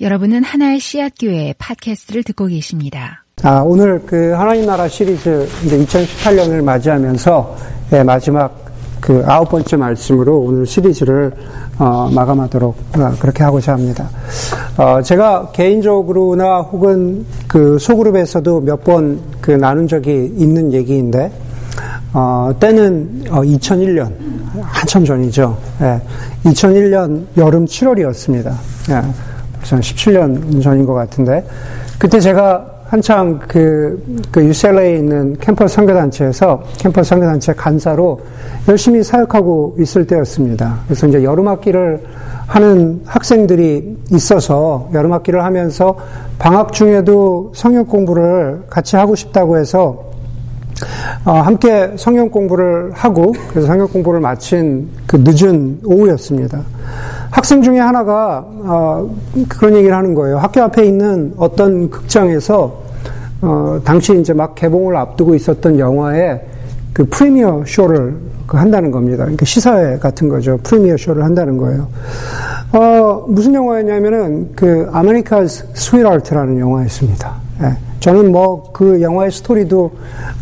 여러분은 하나의 씨앗 교회 팟캐스트를 듣고 계십니다. 아, 오늘 그 하나님 나라 시리즈 이제 2018년을 맞이하면서 예, 마지막 그 아홉 번째 말씀으로 오늘 시리즈를 어, 마감하도록 어, 그렇게 하고자 합니다. 어, 제가 개인적으로나 혹은 그 소그룹에서도 몇 번 그 나눈 적이 있는 얘기인데 어, 때는 2001년 한참 전이죠. 예, 2001년 여름 7월이었습니다. 예. 전 17년 전인 것 같은데 그때 제가 한창 그, 그 UCLA에 있는 캠퍼스 선교단체에서 캠퍼스 선교단체 간사로 열심히 사역하고 있을 때였습니다. 그래서 이제 여름학기를 하는 학생들이 있어서 여름학기를 하면서 방학 중에도 성역 공부를 같이 하고 싶다고 해서 어, 함께 성경 공부를 하고 그래서 성경 공부를 마친 그 늦은 오후였습니다. 학생 중에 하나가 어, 그런 얘기를 하는 거예요. 학교 앞에 있는 어떤 극장에서 어, 당시 이제 막 개봉을 앞두고 있었던 영화의 그 premiere show를 그 한다는 겁니다. 그러니까 시사회 같은 거죠. premiere show를 한다는 거예요. 어, 무슨 영화였냐면은 그 America's Sweethearts라는 영화였습니다. 예. 저는 뭐 그 영화의 스토리도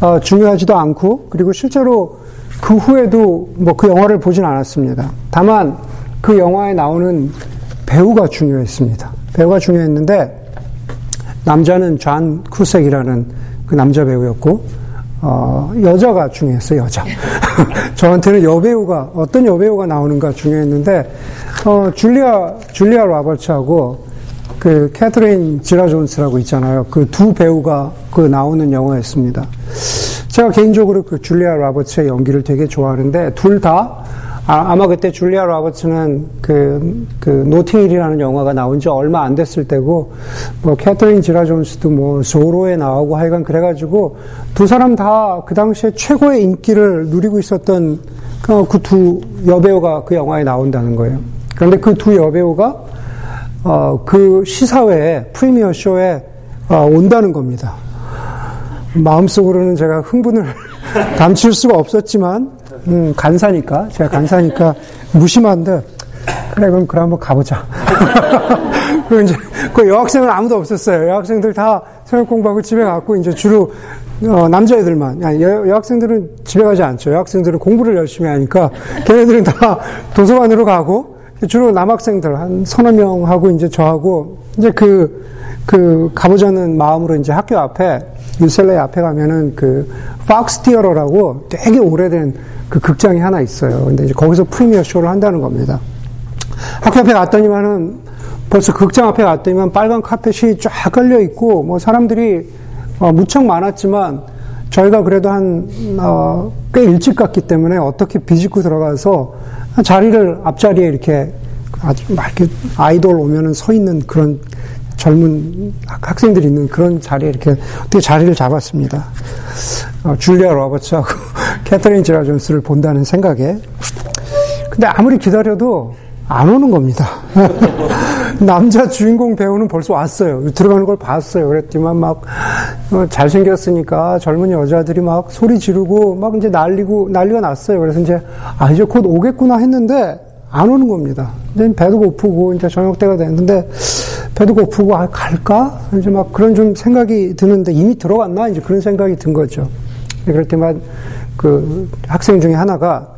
어, 중요하지도 않고 그리고 실제로 그 후에도 뭐 그 영화를 보진 않았습니다. 다만 그 영화에 나오는 배우가 중요했습니다. 배우가 중요했는데 남자는 존 쿠색이라는 그 남자 배우였고 어, 여자가 중요했어요. 여자. 저한테는 여배우가 어떤 여배우가 나오는가 중요했는데 어, 줄리아 줄리아 로버츠하고 그 캐트린 지라 존스라고 있잖아요. 그 두 배우가 그 나오는 영화였습니다. 제가 개인적으로 그 줄리아 로버츠의 연기를 되게 좋아하는데 둘 다 아, 마 그때 줄리아 로버츠는 그, 그, 노팅힐이라는 영화가 나온 지 얼마 안 됐을 때고, 뭐, 캐터린 지라 존스도 뭐, 조로에 나오고 하여간 그래가지고, 두 사람 다 그 당시에 최고의 인기를 누리고 있었던 그두 여배우가 그 영화에 나온다는 거예요. 그런데 그 두 여배우가, 어, 그 시사회에, 프리미어 쇼에, 어, 온다는 겁니다. 마음속으로는 제가 흥분을 감출 수가 없었지만, 음, 간사니까, 제가 간사니까 무심한데, 그래, 그럼, 그래, 한번 가보자. 그 이제, 그 여학생은 아무도 없었어요. 여학생들 다 성역 공부하고 집에 갔고, 이제 주로, 어, 남자애들만. 여, 여학생들은 집에 가지 않죠. 여학생들은 공부를 열심히 하니까, 걔네들은 다 도서관으로 가고, 주로 남학생들, 한 서너 명하고, 이제 저하고, 이제 그, 그, 가보자는 마음으로 이제 학교 앞에, 유셀레 앞에 가면은 그, 박스 티어러라고 되게 오래된 그 극장이 하나 있어요. 근데 이제 거기서 프리미어 쇼를 한다는 겁니다. 학교 앞에 갔더니만은 벌써 극장 앞에 갔더니만 빨간 카펫이 쫙 깔려 있고 뭐 사람들이 어, 무척 많았지만 저희가 그래도 한, 어, 꽤 일찍 갔기 때문에 어떻게 비집고 들어가서 자리를 앞자리에 이렇게 아주 막 이렇게 아이돌 오면은 서 있는 그런 젊은 학생들이 있는 그런 자리에 이렇게 어떻게 자리를 잡았습니다. 어, 줄리아 로버츠하고 캐터린 지라 존스를 본다는 생각에. 근데 아무리 기다려도 안 오는 겁니다. 남자 주인공 배우는 벌써 왔어요. 들어가는 걸 봤어요. 그랬지만 막 어, 잘생겼으니까 젊은 여자들이 막 소리 지르고 막 이제 날리고 난리가 났어요. 그래서 이제 아 이제 곧 오겠구나 했는데 안 오는 겁니다. 이제 배도 고프고 이제 저녁 때가 됐는데 배도 고프고 아 갈까? 이제 막 그런 좀 생각이 드는데 이미 들어왔나? 이제 그런 생각이 든 거죠. 그럴 때만 그 학생 중에 하나가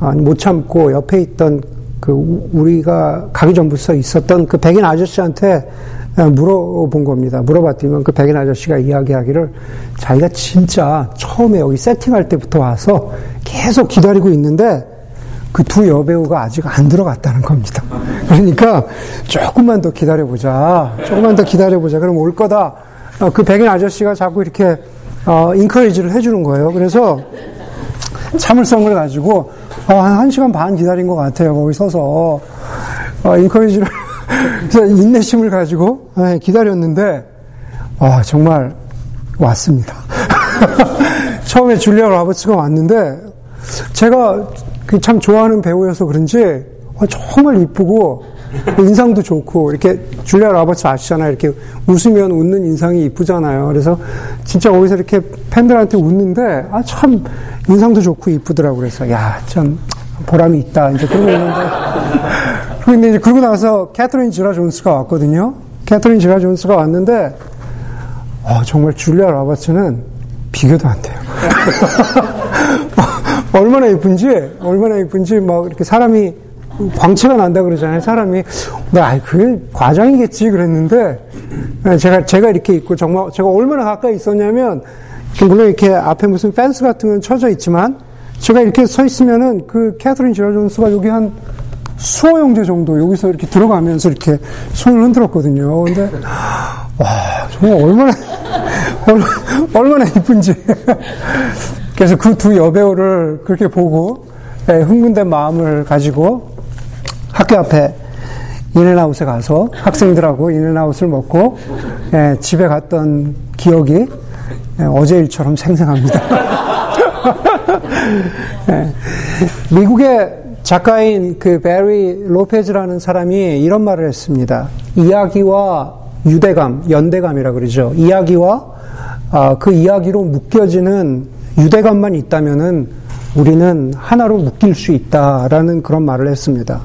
아, 못 참고 옆에 있던 그 우리가 가기 전부터 있었던 그 백인 아저씨한테 물어본 겁니다. 물어봤더니 그 백인 아저씨가 이야기하기를 자기가 진짜 처음에 여기 세팅할 때부터 와서 계속 기다리고 있는데 그 두 여배우가 아직 안 들어갔다는 겁니다. 그러니까 조금만 더 기다려보자. 조금만 더 기다려보자. 그럼 올 거다. 어, 그 백인 아저씨가 자꾸 이렇게 어, 인커리지를 해주는 거예요. 그래서 참을성을 가지고 어, 한 1시간 반 기다린 것 같아요. 거기 서서 어, 인커리지를 인내심을 가지고 네, 기다렸는데 와 정말 왔습니다. 처음에 줄리아 로버츠가 왔는데 제가 그참 좋아하는 배우여서 그런지 어, 정말 이쁘고 인상도 좋고 이렇게 줄리아 로버츠 아시잖아요. 이렇게 웃으면 웃는 인상이 이쁘잖아요. 그래서 진짜 거기서 이렇게 팬들한테 웃는데 아 참 인상도 좋고 이쁘더라고 그래서 야 참 보람이 있다 이제 그러고 있는데 근데 이제 그러고 나서 캐터린 지라 존스가 왔거든요. 캐터린 지라 존스가 왔는데 어, 정말 줄리아 라바츠는 비교도 안 돼요. 얼마나 예쁜지, 얼마나 예쁜지 막 이렇게 사람이 광채가 난다 그러잖아요. 사람이 나 그게 과장이겠지 그랬는데 제가 제가 이렇게 있고 정말 제가 얼마나 가까이 있었냐면 물론 이렇게 앞에 무슨 펜스 같은 건 쳐져 있지만 제가 이렇게 서 있으면은 그 캐서린 지라 존스가 여기 한 수호 형제 정도 여기서 이렇게 들어가면서 이렇게 손을 흔들었거든요. 근데 와 정말 얼마나 얼마나 이쁜지 그래서 그 두 여배우를 그렇게 보고 예, 흥분된 마음을 가지고 학교 앞에 인앤아웃에 가서 학생들하고 인앤아웃을 먹고 예, 집에 갔던 기억이 예, 어제 일처럼 생생합니다. 예, 미국의 작가인 그 베리 로페즈라는 사람이 이런 말을 했습니다. 이야기와 유대감, 연대감이라 그러죠. 이야기와 아, 그 이야기로 묶여지는 유대감만 있다면은 우리는 하나로 묶일 수 있다라는 그런 말을 했습니다.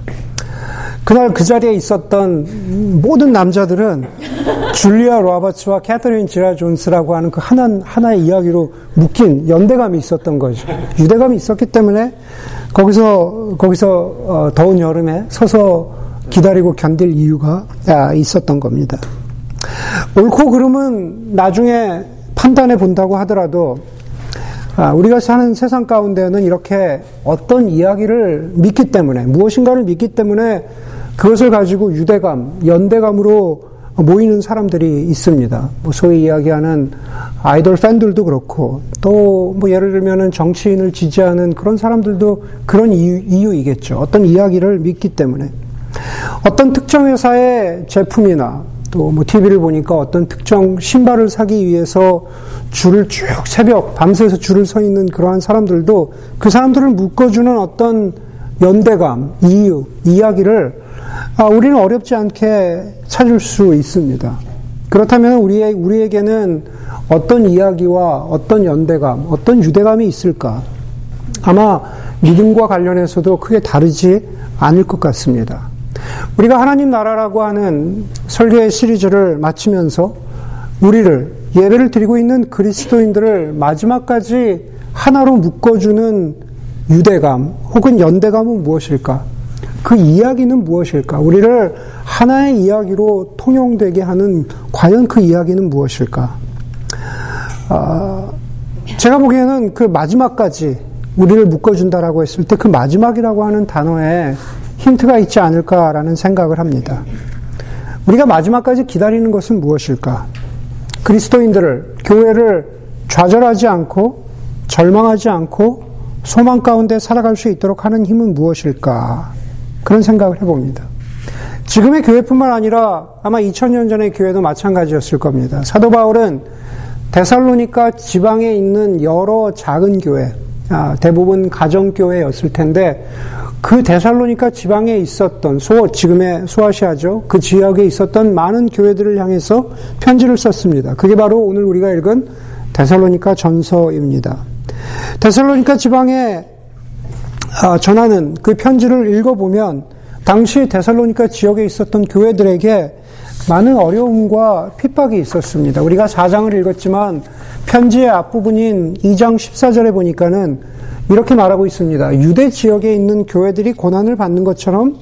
그날 그 자리에 있었던 모든 남자들은 줄리아 로버츠와 캐터린 지라 존스라고 하는 그 하나, 하나의 이야기로 묶인 연대감이 있었던 거죠. 유대감이 있었기 때문에 거기서, 거기서 어, 더운 여름에 서서 기다리고 견딜 이유가 아, 있었던 겁니다. 옳고 그름은 나중에 판단해 본다고 하더라도 아, 우리가 사는 세상 가운데는 이렇게 어떤 이야기를 믿기 때문에 무엇인가를 믿기 때문에 그것을 가지고 유대감, 연대감으로 모이는 사람들이 있습니다. 뭐 소위 이야기하는 아이돌 팬들도 그렇고 또 뭐 예를 들면은 정치인을 지지하는 그런 사람들도 그런 이유, 이겠죠 어떤 이야기를 믿기 때문에 어떤 특정 회사의 제품이나 또 뭐 TV를 보니까 어떤 특정 신발을 사기 위해서 줄을 쭉 새벽 밤새서 줄을 서 있는 그러한 사람들도 그 사람들을 묶어주는 어떤 연대감, 이유, 이야기를 아, 우리는 어렵지 않게 찾을 수 있습니다. 그렇다면 우리의, 우리에게는 어떤 이야기와 어떤 연대감, 어떤 유대감이 있을까? 아마 믿음과 관련해서도 크게 다르지 않을 것 같습니다. 우리가 하나님 나라라고 하는 설교의 시리즈를 마치면서 우리를 예배를 드리고 있는 그리스도인들을 마지막까지 하나로 묶어주는 유대감 혹은 연대감은 무엇일까? 그 이야기는 무엇일까? 우리를 하나의 이야기로 통용되게 하는 과연 그 이야기는 무엇일까? 아, 제가 보기에는 그 마지막까지 우리를 묶어준다라고 했을 때 그 마지막이라고 하는 단어에 힌트가 있지 않을까라는 생각을 합니다. 우리가 마지막까지 기다리는 것은 무엇일까? 그리스도인들을, 교회를 좌절하지 않고, 절망하지 않고, 소망 가운데 살아갈 수 있도록 하는 힘은 무엇일까? 그런 생각을 해봅니다. 지금의 교회뿐만 아니라 아마 2000년 전의 교회도 마찬가지였을 겁니다. 사도 바울은 데살로니카 지방에 있는 여러 작은 교회, 아, 대부분 가정교회였을 텐데 그 데살로니카 지방에 있었던 소 지금의 소아시아죠. 그 지역에 있었던 많은 교회들을 향해서 편지를 썼습니다. 그게 바로 오늘 우리가 읽은 데살로니카 전서입니다. 데살로니카 지방에 아, 전하는 그 편지를 읽어보면 당시 데살로니카 지역에 있었던 교회들에게 많은 어려움과 핍박이 있었습니다. 우리가 4장을 읽었지만 편지의 앞부분인 2장 14절에 보니까는 이렇게 말하고 있습니다. 유대 지역에 있는 교회들이 고난을 받는 것처럼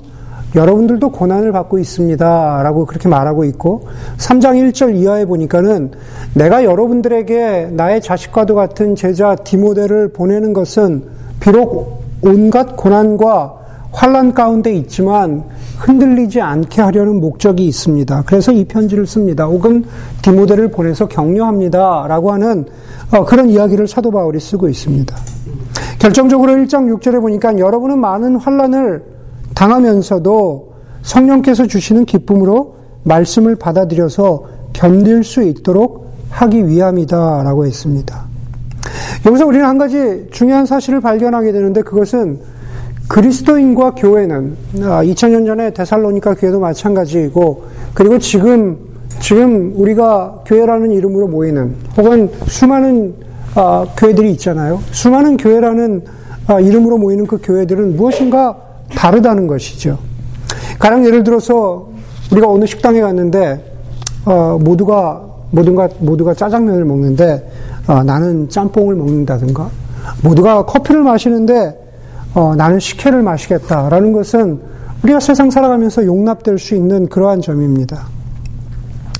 여러분들도 고난을 받고 있습니다. 라고 그렇게 말하고 있고, 3장 1절 이하에 보니까는 내가 여러분들에게 나의 자식과도 같은 제자 디모데를 보내는 것은 비록 온갖 고난과 환란 가운데 있지만 흔들리지 않게 하려는 목적이 있습니다. 그래서 이 편지를 씁니다. 혹은 디모데를 보내서 격려합니다 라고 하는 어, 그런 이야기를 사도 바울이 쓰고 있습니다. 결정적으로 1장 6절에 보니까 여러분은 많은 환란을 당하면서도 성령께서 주시는 기쁨으로 말씀을 받아들여서 견딜 수 있도록 하기 위함이다라고 했습니다. 여기서 우리는 한 가지 중요한 사실을 발견하게 되는데 그것은 그리스도인과 교회는 2000년 아, 전에 데살로니카 교회도 마찬가지이고 그리고 지금 지금 우리가 교회라는 이름으로 모이는 혹은 수많은 아, 교회들이 있잖아요. 수많은 교회라는 아, 이름으로 모이는 그 교회들은 무엇인가 다르다는 것이죠. 가령 예를 들어서 우리가 어느 식당에 갔는데 어, 모두가 모두가 모두가 짜장면을 먹는데 어, 나는 짬뽕을 먹는다든가 모두가 커피를 마시는데 어, 나는 식혜를 마시겠다라는 것은 우리가 세상 살아가면서 용납될 수 있는 그러한 점입니다.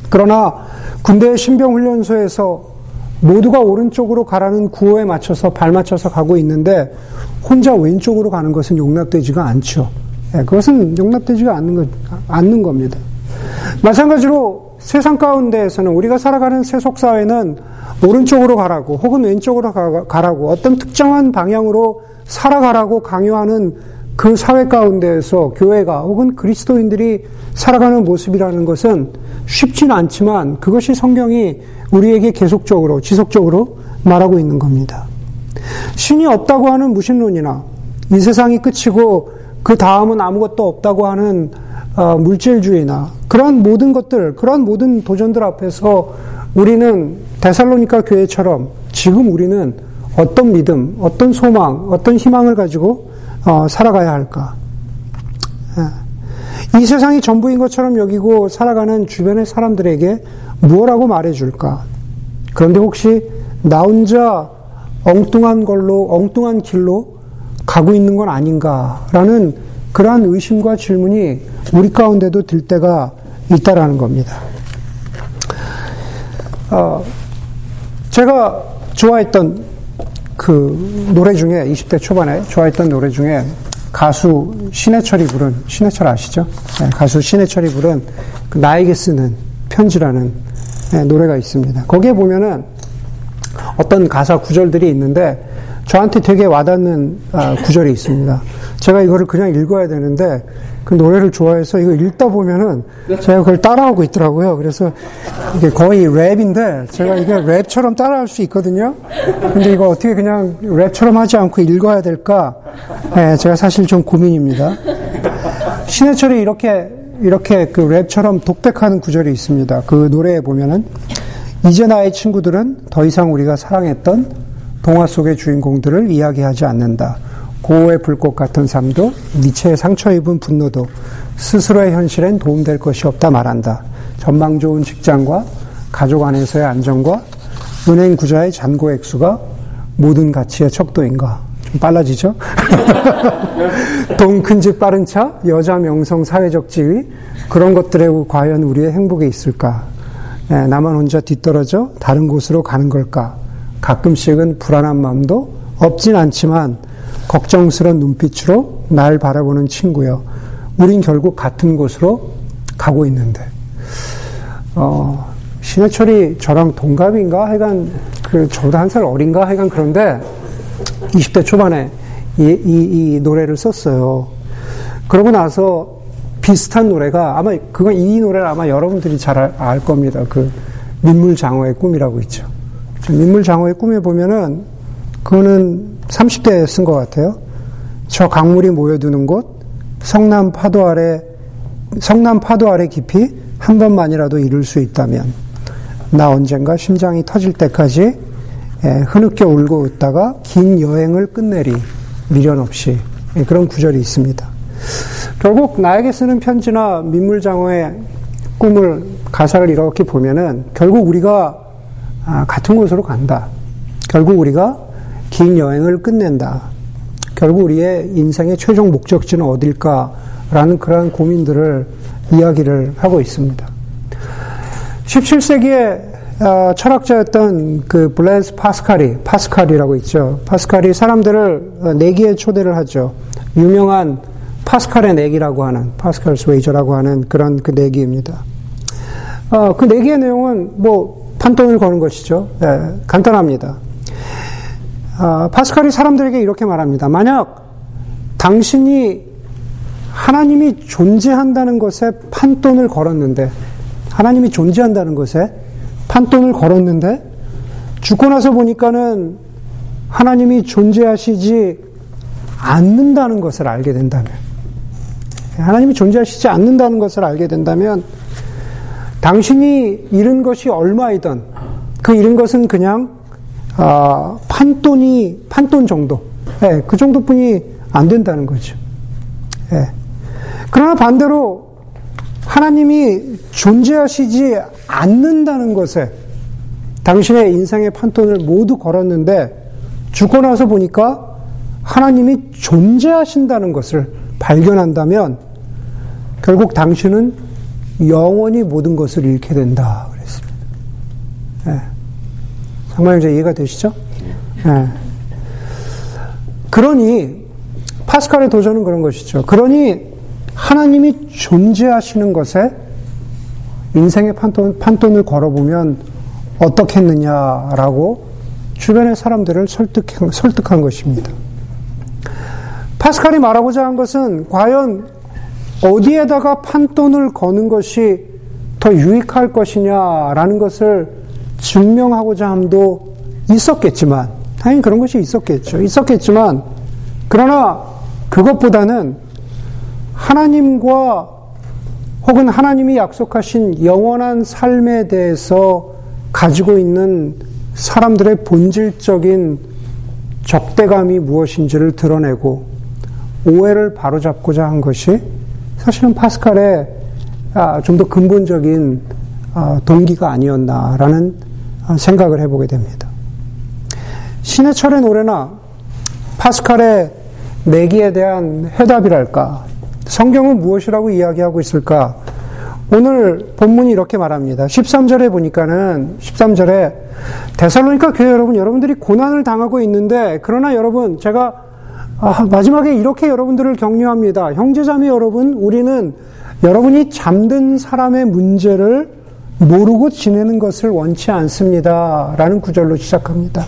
그러나 군대 신병훈련소에서 모두가 오른쪽으로 가라는 구호에 맞춰서 발 맞춰서 가고 있는데 혼자 왼쪽으로 가는 것은 용납되지가 않죠. 예, 그것은 용납되지가 않는, 것, 않는 겁니다. 마찬가지로 세상 가운데에서는 우리가 살아가는 세속사회는 오른쪽으로 가라고 혹은 왼쪽으로 가라고 어떤 특정한 방향으로 살아가라고 강요하는 그 사회 가운데에서 교회가 혹은 그리스도인들이 살아가는 모습이라는 것은 쉽지는 않지만 그것이 성경이 우리에게 계속적으로 지속적으로 말하고 있는 겁니다. 신이 없다고 하는 무신론이나 이 세상이 끝이고 그 다음은 아무것도 없다고 하는 어, 물질주의나 그러한 모든 것들, 그러한 모든 도전들 앞에서 우리는 데살로니카 교회처럼 지금 우리는 어떤 믿음, 어떤 소망, 어떤 희망을 가지고 어, 살아가야 할까? 예. 이 세상이 전부인 것처럼 여기고 살아가는 주변의 사람들에게 무엇라고 말해줄까? 그런데 혹시 나 혼자 엉뚱한 걸로, 엉뚱한 길로 가고 있는 건 아닌가라는 그러한 의심과 질문이 우리 가운데도 들 때가 있다라는 겁니다. 어, 제가 좋아했던 그 노래 중에 20대 초반에 좋아했던 노래 중에 가수 신해철이 부른 신해철 아시죠? 네, 가수 신해철이 부른 그 나에게 쓰는 편지라는 네, 노래가 있습니다. 거기에 보면은 어떤 가사 구절들이 있는데 저한테 되게 와닿는 아, 구절이 있습니다. 제가 이거를 그냥 읽어야 되는데 그 노래를 좋아해서 이거 읽다 보면은 제가 그걸 따라하고 있더라고요. 그래서 이게 거의 랩인데 제가 이게 랩처럼 따라할 수 있거든요. 근데 이거 어떻게 그냥 랩처럼 하지 않고 읽어야 될까? 네, 제가 사실 좀 고민입니다. 신해철이 이렇게 이렇게 그 랩처럼 독백하는 구절이 있습니다. 그 노래에 보면은 이제 나의 친구들은 더 이상 우리가 사랑했던 동화 속의 주인공들을 이야기하지 않는다. 고의 불꽃 같은 삶도 니체의 상처 입은 분노도 스스로의 현실엔 도움될 것이 없다 말한다. 전망 좋은 직장과 가족 안에서의 안정과 은행 구자의 잔고 액수가 모든 가치의 척도인가? 좀 빨라지죠? 돈 큰 집 빠른 차, 여자 명성 사회적 지위, 그런 것들에 과연 우리의 행복에 있을까? 네, 나만 혼자 뒤떨어져 다른 곳으로 가는 걸까? 가끔씩은 불안한 마음도 없진 않지만 걱정스런 눈빛으로 날 바라보는 친구여. 우린 결국 같은 곳으로 가고 있는데. 어, 신해철이 저랑 동갑인가? 하여간, 그, 저보다 한 살 어린가? 하여간 그런데, 20대 초반에 이, 이, 이 노래를 썼어요. 그러고 나서 비슷한 노래가 아마, 그건 이 노래를 아마 여러분들이 잘 알 겁니다. 그, 민물장어의 꿈이라고 있죠. 민물장어의 꿈에 보면은, 그거는 30대에 쓴 것 같아요. 저 강물이 모여드는 곳, 성남 파도 아래, 성남 파도 아래 깊이 한 번만이라도 이룰 수 있다면, 나 언젠가 심장이 터질 때까지 예, 흐느껴 울고 웃다가 긴 여행을 끝내리, 미련 없이. 예, 그런 구절이 있습니다. 결국 나에게 쓰는 편지나 민물장어의 꿈을, 가사를 이렇게 보면은 결국 우리가 아, 같은 곳으로 간다. 결국 우리가 긴 여행을 끝낸다. 결국 우리의 인생의 최종 목적지는 어딜까라는 그러한 고민들을 이야기를 하고 있습니다. 17세기에 어, 철학자였던 그 블레스 파스칼이, 파스칼이라고 있죠. 파스칼이 사람들을 내기에 초대를 하죠. 유명한 파스칼의 내기라고 하는, 파스칼 스 웨이저라고 하는 그런 그 내기입니다. 어, 그 내기의 내용은 뭐 판돈을 거는 것이죠. 네, 간단합니다. 아, 파스칼이 사람들에게 이렇게 말합니다. 만약 당신이 하나님이 존재한다는 것에 판돈을 걸었는데, 하나님이 존재한다는 것에 판돈을 걸었는데, 죽고 나서 보니까는 하나님이 존재하시지 않는다는 것을 알게 된다면, 하나님이 존재하시지 않는다는 것을 알게 된다면, 당신이 잃은 것이 얼마이든, 그 잃은 것은 그냥 아, 판돈이 판돈 정도, 예, 그 정도뿐이 안 된다는 거죠. 예. 그러나 반대로 하나님이 존재하시지 않는다는 것에 당신의 인생의 판돈을 모두 걸었는데 죽고 나서 보니까 하나님이 존재하신다는 것을 발견한다면 결국 당신은 영원히 모든 것을 잃게 된다. 그랬습니다. 네. 정말 이제 이해가 되시죠? 네. 그러니 파스칼의 도전은 그런 것이죠. 그러니 하나님이 존재하시는 것에 인생의 판돈, 판돈을 걸어보면 어떻겠느냐라고 주변의 사람들을 설득한, 설득한 것입니다. 파스칼이 말하고자 한 것은 과연 어디에다가 판돈을 거는 것이 더 유익할 것이냐라는 것을 증명하고자 함도 있었겠지만, 당연히 그런 것이 있었겠죠. 있었겠지만, 그러나 그것보다는 하나님과 혹은 하나님이 약속하신 영원한 삶에 대해서 가지고 있는 사람들의 본질적인 적대감이 무엇인지를 드러내고 오해를 바로잡고자 한 것이 사실은 파스칼의 아, 좀더 근본적인 아, 동기가 아니었나라는 아, 생각을 해보게 됩니다. 신해철의 노래나 파스칼의 내기에 대한 해답이랄까? 성경은 무엇이라고 이야기하고 있을까? 오늘 본문이 이렇게 말합니다. 13절에 보니까는 13절에 데살로니카 교회 여러분 여러분들이 고난을 당하고 있는데 그러나 여러분 제가 아, 마지막에 이렇게 여러분들을 격려합니다. 형제자매 여러분 우리는 여러분이 잠든 사람의 문제를 모르고 지내는 것을 원치 않습니다. 라는 구절로 시작합니다.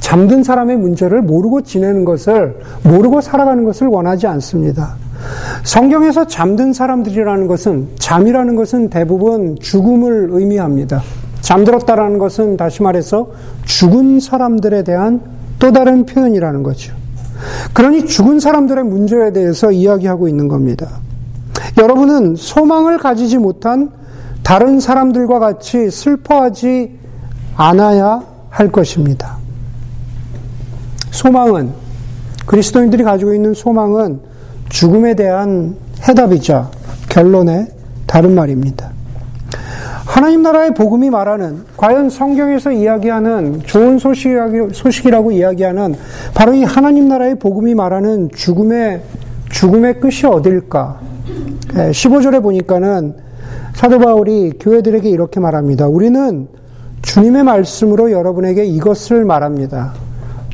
잠든 사람의 문제를 모르고 지내는 것을, 모르고 살아가는 것을 원하지 않습니다. 성경에서 잠든 사람들이라는 것은, 잠이라는 것은 대부분 죽음을 의미합니다. 잠들었다라는 것은 다시 말해서 죽은 사람들에 대한 또 다른 표현이라는 거죠. 그러니 죽은 사람들의 문제에 대해서 이야기하고 있는 겁니다. 여러분은 소망을 가지지 못한 다른 사람들과 같이 슬퍼하지 않아야 할 것입니다. 소망은 그리스도인들이 가지고 있는 소망은 죽음에 대한 해답이자 결론의 다른 말입니다. 하나님 나라의 복음이 말하는 과연 성경에서 이야기하는 좋은 소식이라고, 이야기하는 바로 이 하나님 나라의 복음이 말하는 죽음의 죽음의 끝이 어딜까? 15절에 보니까는 사도 바울이 교회들에게 이렇게 말합니다. 우리는 주님의 말씀으로 여러분에게 이것을 말합니다.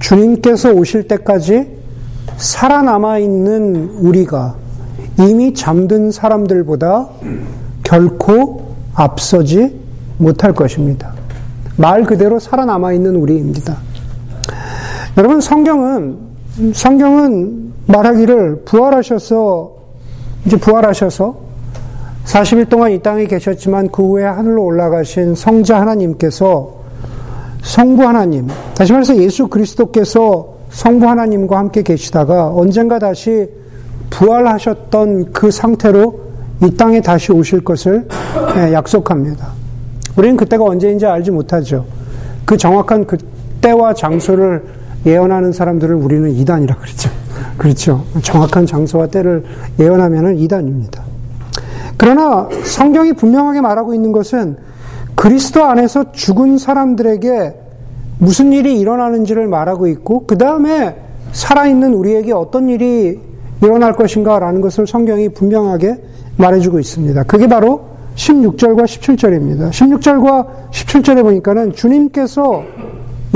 주님께서 오실 때까지 살아남아 있는 우리가 이미 잠든 사람들보다 결코 앞서지 못할 것입니다. 말 그대로 살아남아 있는 우리입니다. 여러분 성경은 성경은 말하기를 부활하셔서 이제 부활하셔서 40일 동안 이 땅에 계셨지만 그 후에 하늘로 올라가신 성자 하나님께서 성부 하나님, 다시 말해서 예수 그리스도께서 성부 하나님과 함께 계시다가 언젠가 다시 부활하셨던 그 상태로 이 땅에 다시 오실 것을 예, 약속합니다. 우리는 그때가 언제인지 알지 못하죠. 그 정확한 그 때와 장소를 예언하는 사람들을 우리는 이단이라 그러죠. 그렇죠. 정확한 장소와 때를 예언하면 이단입니다. 그러나 성경이 분명하게 말하고 있는 것은 그리스도 안에서 죽은 사람들에게 무슨 일이 일어나는지를 말하고 있고, 그 다음에 살아있는 우리에게 어떤 일이 일어날 것인가라는 것을 성경이 분명하게 말해주고 있습니다. 그게 바로 16절과 17절입니다. 16절과 17절에 보니까는 주님께서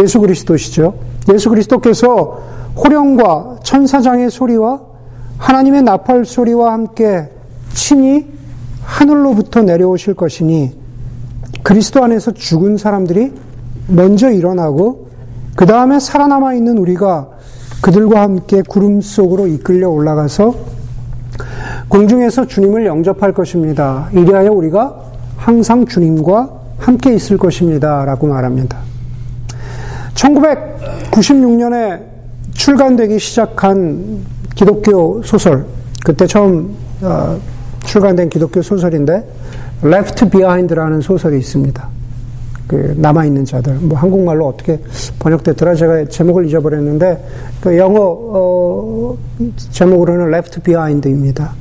예수 그리스도시죠. 예수 그리스도께서 호령과 천사장의 소리와 하나님의 나팔 소리와 함께 친히 하늘로부터 내려오실 것이니 그리스도 안에서 죽은 사람들이 먼저 일어나고 그 다음에 살아남아 있는 우리가 그들과 함께 구름 속으로 이끌려 올라가서 공중에서 주님을 영접할 것입니다. 이리하여 우리가 항상 주님과 함께 있을 것입니다. 라고 말합니다. 1996년에 출간되기 시작한 기독교 소설, 그때 처음 어, 출간된 기독교 소설인데 Left Behind라는 소설이 있습니다. 그 남아 있는 자들. 뭐 한국말로 어떻게 번역됐더라? 제가 제목을 잊어버렸는데, 그 영어, 어, 제목으로는 Left Behind입니다.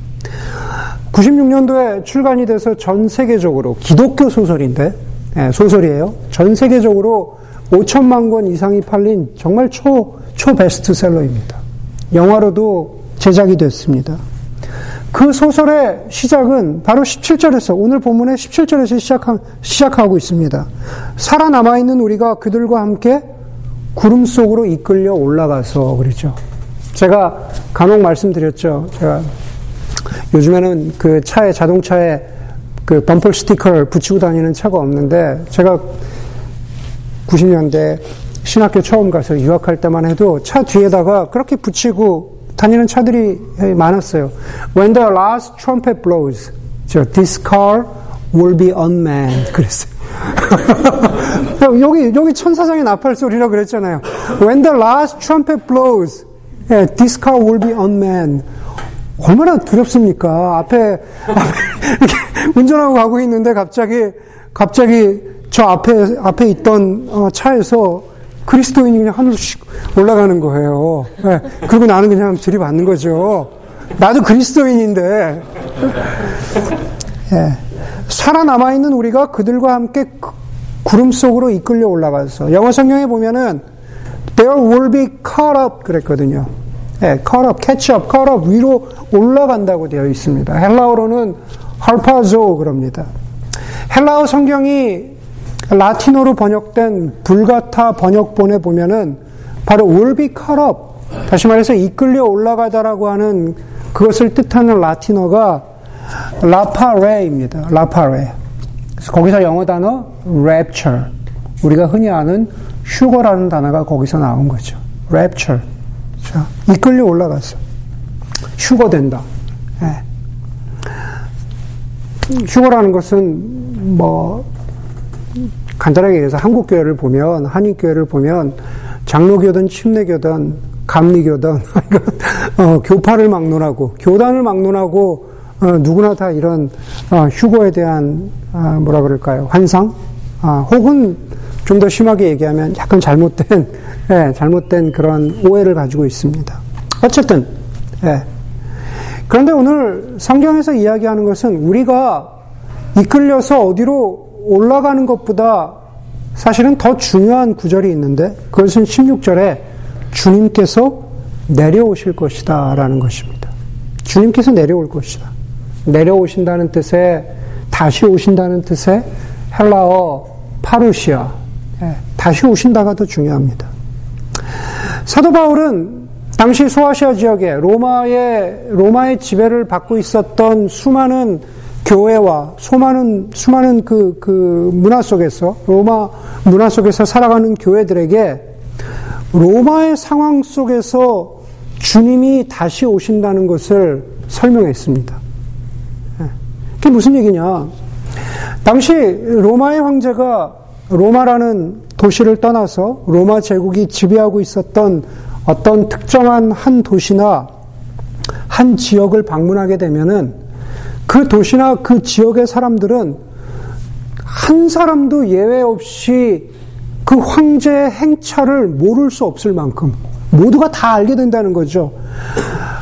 96년도에 출간이 돼서 전 세계적으로 기독교 소설인데 예, 소설이에요. 전 세계적으로 5천만 권 이상이 팔린 정말 초, 초 베스트셀러입니다. 영화로도 제작이 됐습니다. 그 소설의 시작은 바로 17절에서, 오늘 본문의 17절에서 시작하, 시작하고 있습니다. 살아남아 있는 우리가 그들과 함께 구름 속으로 이끌려 올라가서 그러죠. 제가 간혹 말씀드렸죠. 제가 요즘에는 그 차에, 자동차에 그 범퍼 스티커를 붙이고 다니는 차가 없는데, 제가 90년대 신학교 처음 가서 유학할 때만 해도 차 뒤에다가 그렇게 붙이고 다니는 차들이 많았어요. When the last trumpet blows, 저, this car will be unmanned. 그랬어요. 여기, 여기 천사장의 나팔 소리라 그랬잖아요. When the last trumpet blows, this car will be unmanned. 얼마나 두렵습니까? 앞에, 앞에 운전하고 가고 있는데 갑자기, 갑자기 저 앞에, 앞에 있던 어, 차에서 그리스도인이 그냥 하늘로 올라가는 거예요. 네. 그리고 나는 그냥 들이받는 거죠. 나도 그리스도인인데. 네. 살아남아있는 우리가 그들과 함께 그 구름 속으로 이끌려 올라가서 영어 성경에 보면은 there will be caught up 그랬거든요. 네, caught up, catch up, caught up 위로 올라간다고 되어 있습니다. 헬라어로는 harpazo 그럽니다. 헬라어 성경이 라틴어로 번역된 불가타 번역본에 보면은 바로 up. 다시 말해서 이끌려 올라가다라고 하는 그것을 뜻하는 라틴어가 라파레입니다. 라파레. 거기서 영어 단어 rapture. 우리가 흔히 아는 휴거라는 단어가 거기서 나온 거죠. rapture. 자, 이끌려 올라갔어. 휴거된다. 네. 휴거라는 것은 뭐 간단하게 얘기해서 한국 교회를 보면 한인 교회를 보면 장로교든 침례교든 감리교든 어, 교파를 막론하고 교단을 막론하고 어, 누구나 다 이런 어, 휴거에 대한 아, 뭐라 그럴까요 환상 아, 혹은 좀 더 심하게 얘기하면 약간 잘못된 예, 잘못된 그런 오해를 가지고 있습니다. 어쨌든 예. 그런데 오늘 성경에서 이야기하는 것은 우리가 이끌려서 어디로 올라가는 것보다 사실은 더 중요한 구절이 있는데 그것은 16절에 주님께서 내려오실 것이다 라는 것입니다. 주님께서 내려올 것이다. 내려오신다는 뜻에 다시 오신다는 뜻에 헬라어 파루시아 예, 다시 오신다가 더 중요합니다. 사도 바울은 당시 소아시아 지역에 로마의 로마의 지배를 받고 있었던 수많은 교회와 수많은, 수많은 그, 그 문화 속에서, 로마 문화 속에서 살아가는 교회들에게 로마의 상황 속에서 주님이 다시 오신다는 것을 설명했습니다. 예. 그게 무슨 얘기냐. 당시 로마의 황제가 로마라는 도시를 떠나서 로마 제국이 지배하고 있었던 어떤 특정한 한 도시나 한 지역을 방문하게 되면은 그 도시나 그 지역의 사람들은 한 사람도 예외 없이 그 황제의 행차를 모를 수 없을 만큼 모두가 다 알게 된다는 거죠.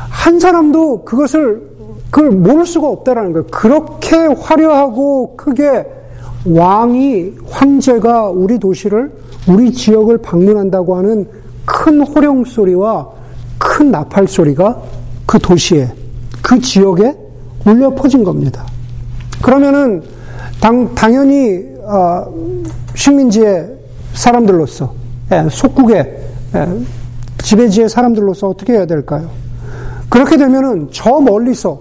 한 사람도 그것을 그걸 모를 수가 없다라는 거예요. 그렇게 화려하고 크게 왕이 황제가 우리 도시를 우리 지역을 방문한다고 하는 큰 호령 소리와 큰 나팔 소리가 그 도시에 그 지역에 울려 퍼진 겁니다. 그러면은 당, 당연히 어, 식민지의 사람들로서 예, 속국의 예, 지배지의 사람들로서 어떻게 해야 될까요? 그렇게 되면은 저 멀리서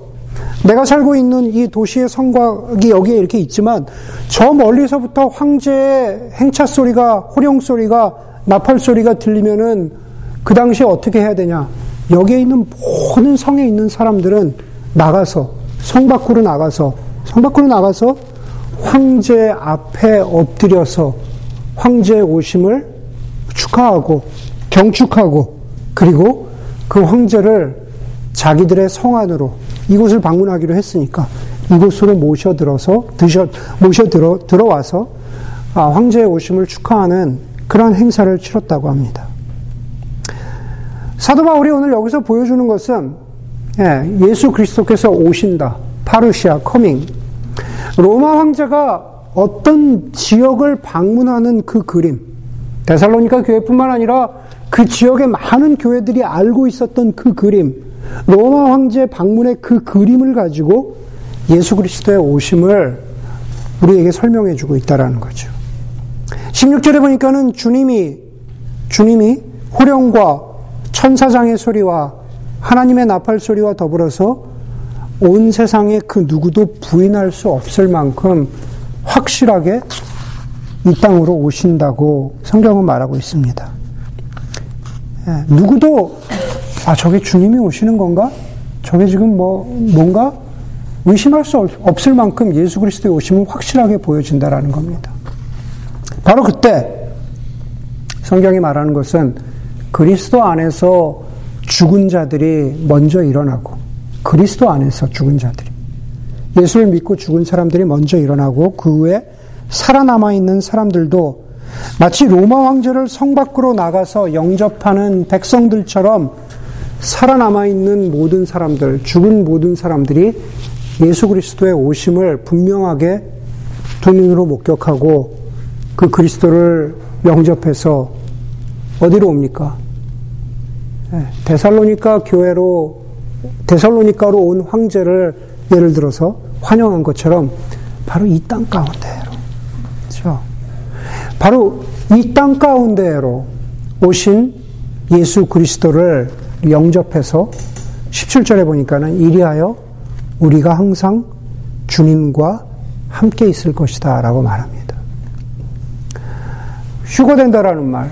내가 살고 있는 이 도시의 성곽이 여기에 이렇게 있지만 저 멀리서부터 황제의 행차 소리가 호령 소리가 나팔 소리가 들리면은 그 당시에 어떻게 해야 되냐? 여기에 있는 모든 성에 있는 사람들은 나가서 성 밖으로 나가서 성 밖으로 나가서 황제 앞에 엎드려서 황제의 오심을 축하하고 경축하고 그리고 그 황제를 자기들의 성 안으로 이곳을 방문하기로 했으니까 이곳으로 모셔들어서 드셔 모셔 들어 들어와서 아, 황제의 오심을 축하하는 그런 행사를 치렀다고 합니다. 사도 바울이 오늘 여기서 보여주는 것은 예, 예수 그리스도께서 오신다. parousia coming. 로마 황제가 어떤 지역을 방문하는 그 그림. 데살로니카 교회뿐만 아니라 그 지역의 많은 교회들이 알고 있었던 그 그림. 로마 황제 방문의 그 그림을 가지고 예수 그리스도의 오심을 우리에게 설명해 주고 있다라는 거죠. 16절에 보니까는 주님이 주님이 호령과 천사장의 소리와 하나님의 나팔 소리와 더불어서 온 세상에 그 누구도 부인할 수 없을 만큼 확실하게 이 땅으로 오신다고 성경은 말하고 있습니다. 예, 누구도 아 저게 주님이 오시는 건가? 저게 지금 뭐 뭔가 의심할 수 없을 만큼 예수 그리스도의 오심은 확실하게 보여진다라는 겁니다. 바로 그때 성경이 말하는 것은 그리스도 안에서 죽은 자들이 먼저 일어나고 그리스도 안에서 죽은 자들이 예수를 믿고 죽은 사람들이 먼저 일어나고 그 후에 살아남아 있는 사람들도 마치 로마 황제를 성 밖으로 나가서 영접하는 백성들처럼 살아남아 있는 모든 사람들, 죽은 모든 사람들이 예수 그리스도의 오심을 분명하게 두 눈으로 목격하고 그 그리스도를 영접해서 어디로 옵니까? 예, 데살로니카 교회로 데살로니카로 온 황제를 예를 들어서 환영한 것처럼 바로 이 땅 가운데로 그렇죠? 바로 이 땅 가운데로 오신 예수 그리스도를 영접해서 17절에 보니까는 이리하여 우리가 항상 주님과 함께 있을 것이다 라고 말합니다. 휴거된다라는 말,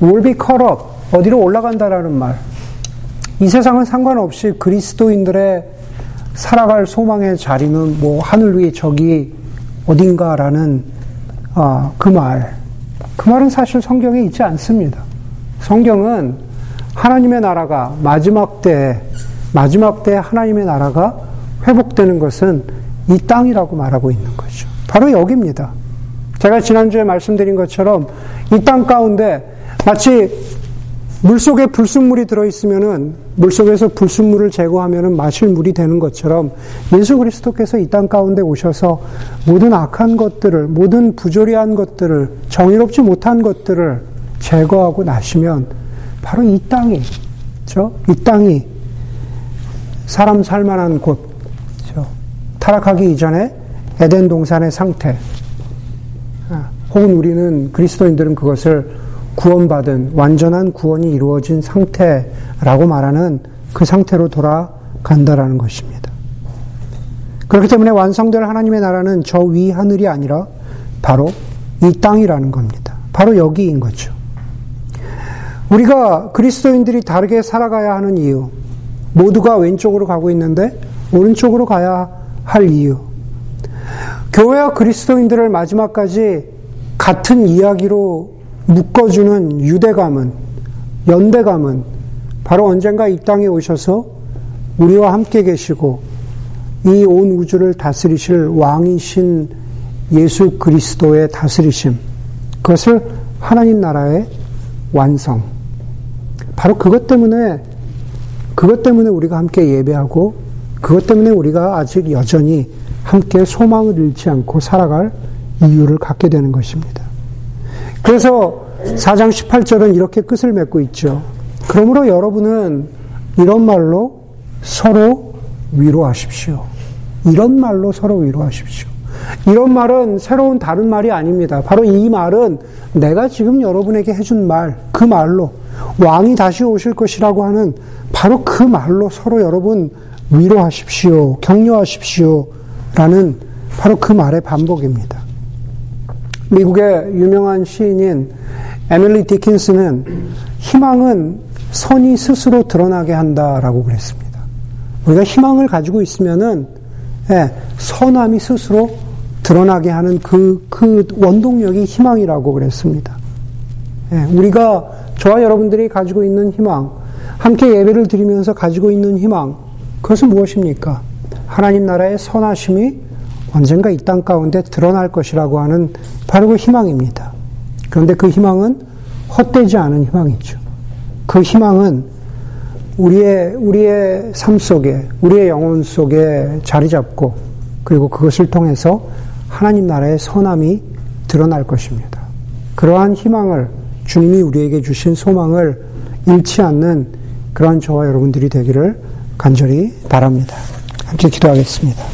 will be caught up, 어디로 올라간다라는 말, 이 세상은 상관없이 그리스도인들의 살아갈 소망의 자리는 뭐 하늘 위에 저기 어딘가라는 아, 그 말, 그 말은 사실 성경에 있지 않습니다. 성경은 하나님의 나라가 마지막 때, 마지막 때 하나님의 나라가 회복되는 것은 이 땅이라고 말하고 있는 거죠. 바로 여기입니다. 제가 지난주에 말씀드린 것처럼 이 땅 가운데 마치 물 속에 불순물이 들어있으면은 물 속에서 불순물을 제거하면은 마실 물이 되는 것처럼 예수 그리스도께서 이 땅 가운데 오셔서 모든 악한 것들을 모든 부조리한 것들을 정의롭지 못한 것들을 제거하고 나시면 바로 이 땅이 그렇죠? 이 땅이 사람 살만한 곳 그렇죠? 타락하기 이전에 에덴 동산의 상태 아, 혹은 우리는 그리스도인들은 그것을 구원받은 완전한 구원이 이루어진 상태라고 말하는 그 상태로 돌아간다라는 것입니다. 그렇기 때문에 완성될 하나님의 나라는 저 위 하늘이 아니라 바로 이 땅이라는 겁니다. 바로 여기인 거죠. 우리가 그리스도인들이 다르게 살아가야 하는 이유, 모두가 왼쪽으로 가고 있는데 오른쪽으로 가야 할 이유, 교회와 그리스도인들을 마지막까지 같은 이야기로 묶어주는 유대감은, 연대감은 바로 언젠가 이 땅에 오셔서 우리와 함께 계시고 이 온 우주를 다스리실 왕이신 예수 그리스도의 다스리심, 그것을 하나님 나라의 완성. 바로 그것 때문에, 그것 때문에 우리가 함께 예배하고, 그것 때문에 우리가 아직 여전히 함께 소망을 잃지 않고 살아갈 이유를 갖게 되는 것입니다. 그래서 4장 18절은 이렇게 끝을 맺고 있죠. 그러므로 여러분은 이런 말로 서로 위로하십시오. 이런 말로 서로 위로하십시오. 이런 말은 새로운 다른 말이 아닙니다. 바로 이 말은 내가 지금 여러분에게 해준 말, 그 말로 왕이 다시 오실 것이라고 하는 바로 그 말로 서로 여러분 위로하십시오. 격려하십시오. 라는 바로 그 말의 반복입니다. 미국의 유명한 시인인 에밀리 디킨스는 희망은 선이 스스로 드러나게 한다라고 그랬습니다. 우리가 희망을 가지고 있으면은 예, 선함이 스스로 드러나게 하는 그, 그 원동력이 희망이라고 그랬습니다. 예, 우리가 저와 여러분들이 가지고 있는 희망, 함께 예배를 드리면서 가지고 있는 희망, 그것은 무엇입니까? 하나님 나라의 선하심이 언젠가 이 땅 가운데 드러날 것이라고 하는 바로 그 희망입니다. 그런데 그 희망은 헛되지 않은 희망이죠. 그 희망은 우리의 우리의 삶 속에 우리의 영혼 속에 자리 잡고 그리고 그것을 통해서 하나님 나라의 선함이 드러날 것입니다. 그러한 희망을 주님이 우리에게 주신 소망을 잃지 않는 그러한 저와 여러분들이 되기를 간절히 바랍니다. 함께 기도하겠습니다.